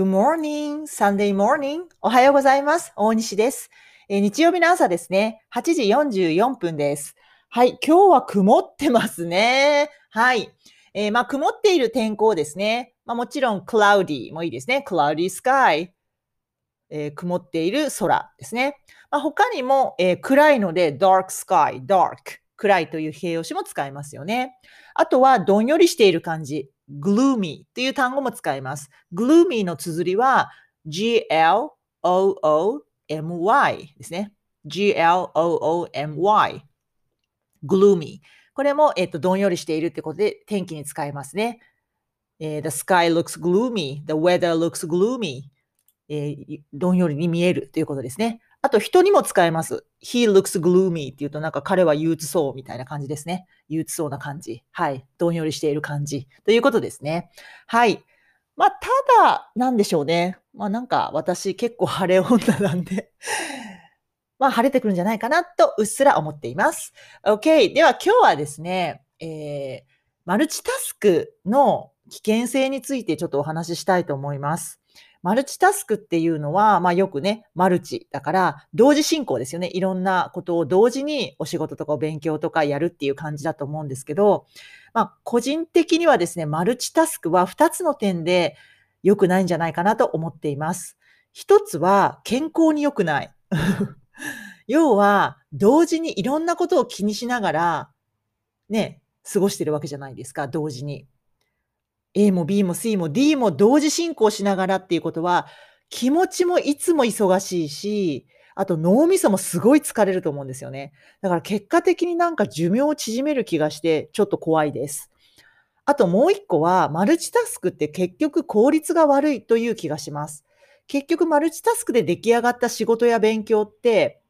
Good morning, Sunday morning. おはようございます。大西です。えー日曜日の朝ですね。8時44分です。はい。今日は曇ってますね。はい。えーまあ、曇っている天候ですね。まあ、もちろん cloudy もいいですね。cloudy sky。えー曇っている空ですね。まあ、他にも、えー暗いので dark sky, dark。暗いという形容詞も使えますよね。あとは、どんよりしている感じ。Gloomy という単語も使います。gloomy の綴りは g-l-o-o-m-y ですね。g-l-o-o-m-y gloomy これも、えっと、どんよりしているってことで天気に使えますね。えー the sky looks gloomy, the weather looks gloomy、えーどんよりに見えるということですね。あと、人にも使えます。he looks gloomy っていうと、なんか彼は憂鬱そうみたいな感じですね。憂鬱そうな感じ。はい。どんよりしている感じ。ということですね。はい。まあ、ただ、なんでしょうね。まあ、なんか、私結構晴れ女なんで、まあ、晴れてくるんじゃないかなと、うっすら思っています。OK。では、今日はですね、えー、マルチタスクの危険性についてちょっとお話ししたいと思います。マルチタスクっていうのは、まあよくね、マルチだから、同時進行ですよね。いろんなことを同時にお仕事とかお勉強とかやるっていう感じだと思うんですけど、まあ個人的にはですね、マルチタスクは2つの点で良くないんじゃないかなと思っています。一つは健康に良くない。要は、同時にいろんなことを気にしながら、ね、過ごしてるわけじゃないですか、同時に。A も B も C も D も同時進行しながらっていうことは、気持ちもいつも忙しいし、あと脳みそもすごい疲れると思うんですよね。だから結果的になんか寿命を縮める気がして、ちょっと怖いです。あともう一個は、マルチタスクって結局効率が悪いという気がします。結局マルチタスクで出来上がった仕事や勉強って、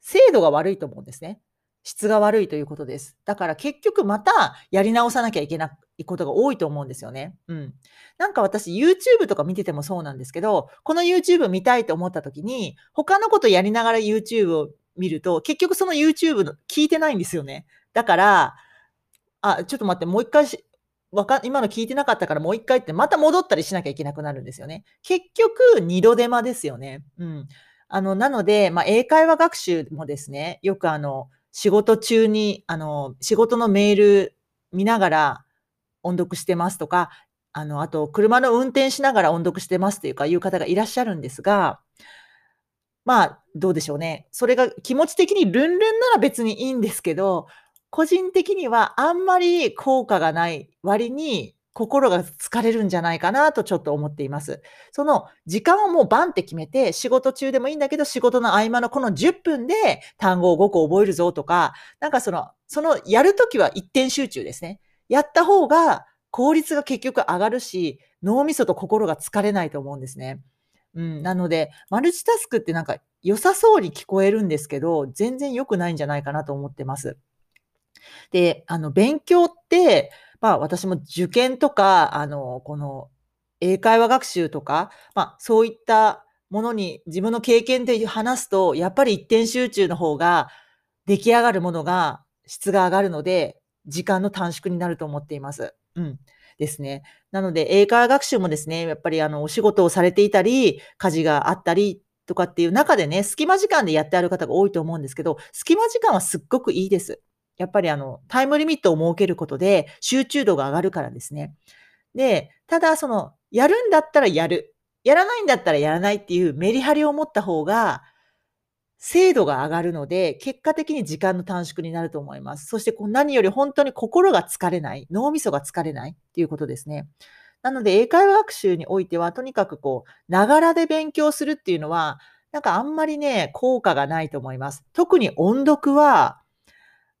精度が悪いと思うんですね。質が悪いということです。だから結局またやり直さなきゃいけないことが多いと思うんですよね。うん。なんか私 YouTube とか見ててもそうなんですけど、この YouTube 見たいと思った時に、他のことやりながら YouTube を見ると、結局その YouTube の聞いてないんですよね。だから、あ、ちょっと待って、もう一回、わか、今の聞いてなかったからもう一回ってまた戻ったりしなきゃいけなくなるんですよね。結局、二度手間ですよね。うん。あの、なので、まあ、英会話学習もですね、よくあの、仕事中に、あの、仕事のメール見ながら音読してますとか、あの、あと、車の運転しながら音読してますっていうか、いう方がいらっしゃるんですが、まあ、どうでしょうね。それが気持ち的にルンルンなら別にいいんですけど、個人的にはあんまり効果がない割に心が疲れるんじゃないかなとちょっと思っています。その時間をもうバンって決めて仕事中でもいいんだけど仕事の合間のこの10分で単語を5個覚えるぞとか、なんかその、そのやるときは一点集中ですね。やった方が効率が結局上がるし、脳みそと心が疲れないと思うんですね。うん。なので、マルチタスクってなんか良さそうに聞こえるんですけど、全然良くないんじゃないかなと思ってます。で、あの、勉強って、まあ私も受験とか、あの、この英会話学習とか、まあそういったものに自分の経験で話すと、やっぱり一点集中の方が出来上がるものが質が上がるので、時間の短縮になると思っています。うん。ですね。なので、英会話学習もですね、やっぱりあの、お仕事をされていたり、家事があったりとかっていう中でね、隙間時間でやってある方が多いと思うんですけど、隙間時間はすっごくいいです。やっぱりあの、タイムリミットを設けることで集中度が上がるからですね。で、ただその、やるんだったらやる。やらないんだったらやらないっていうメリハリを持った方が、精度が上がるので、結果的に時間の短縮になると思います。そしてこう何より本当に心が疲れない、脳みそが疲れないっていうことですね。なので、英会話学習においては、とにかくこう、ながらで勉強するっていうのは、なんかあんまりね、効果がないと思います。特に音読は、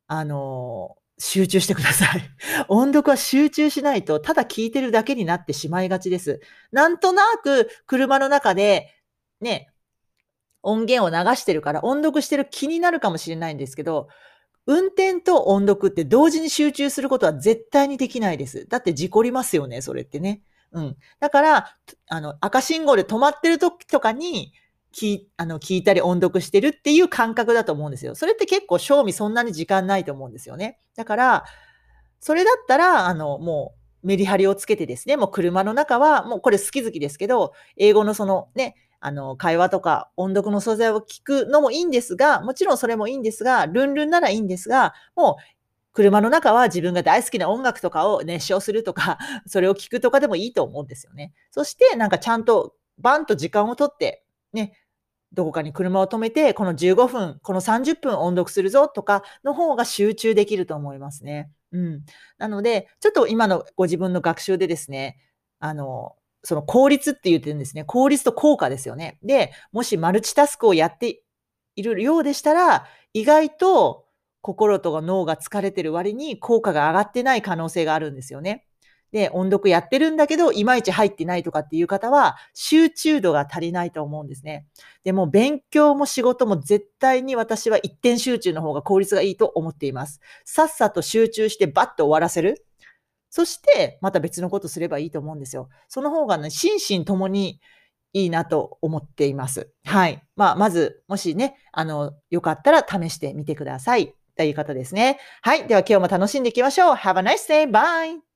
あの、集中してください。音読は集中しないと、ただ聞いてるだけになってしまいがちです。なんとなく車の中で、ね、音源を流してるから音読してる気になるかもしれないんですけど、運転と音読って同時に集中することは絶対にできないです。だって事故りますよね、それってね。うん。だから、あの、赤信号で止まってる時とかに、聞あの聞いたり音読してるっていう感覚だと思うんですよ。それって結構賞味そんなに時間ないと思うんですよね。だから、それだったら、あの、もうメリハリをつけてですね、もう車の中は、もうこれ好き好きですけど、英語のそのね、あの、会話とか音読の素材を聞くのもいいんですが、もちろんそれもいいんですが、ルンルンならいいんですが、もう車の中は自分が大好きな音楽とかを熱唱するとか、それを聞くとかでもいいと思うんですよね。そしてなんかちゃんとバンと時間をとって、ね、どこかに車を止めて、この15分、この30分音読するぞとかの方が集中できると思いますね。うん。なので、ちょっと今のご自分の学習でですね、あの、その効率って言ってるんですね。効率と効果ですよね。で、もしマルチタスクをやっているようでしたら、意外と心とか脳が疲れてる割に効果が上がってない可能性があるんですよね。で、音読やってるんだけど、いまいち入ってないとかっていう方は、集中度が足りないと思うんですね。でも、勉強も仕事も絶対に私は一点集中の方が効率がいいと思っています。さっさと集中してバッと終わらせる。そして、また別のことすればいいと思うんですよ。その方がね、心身ともにいいなと思っています。はい。まあ、まず、もしね、あの、よかったら試してみてください。ということですね。はい。では今日も楽しんでいきましょう。Have a nice day. Bye!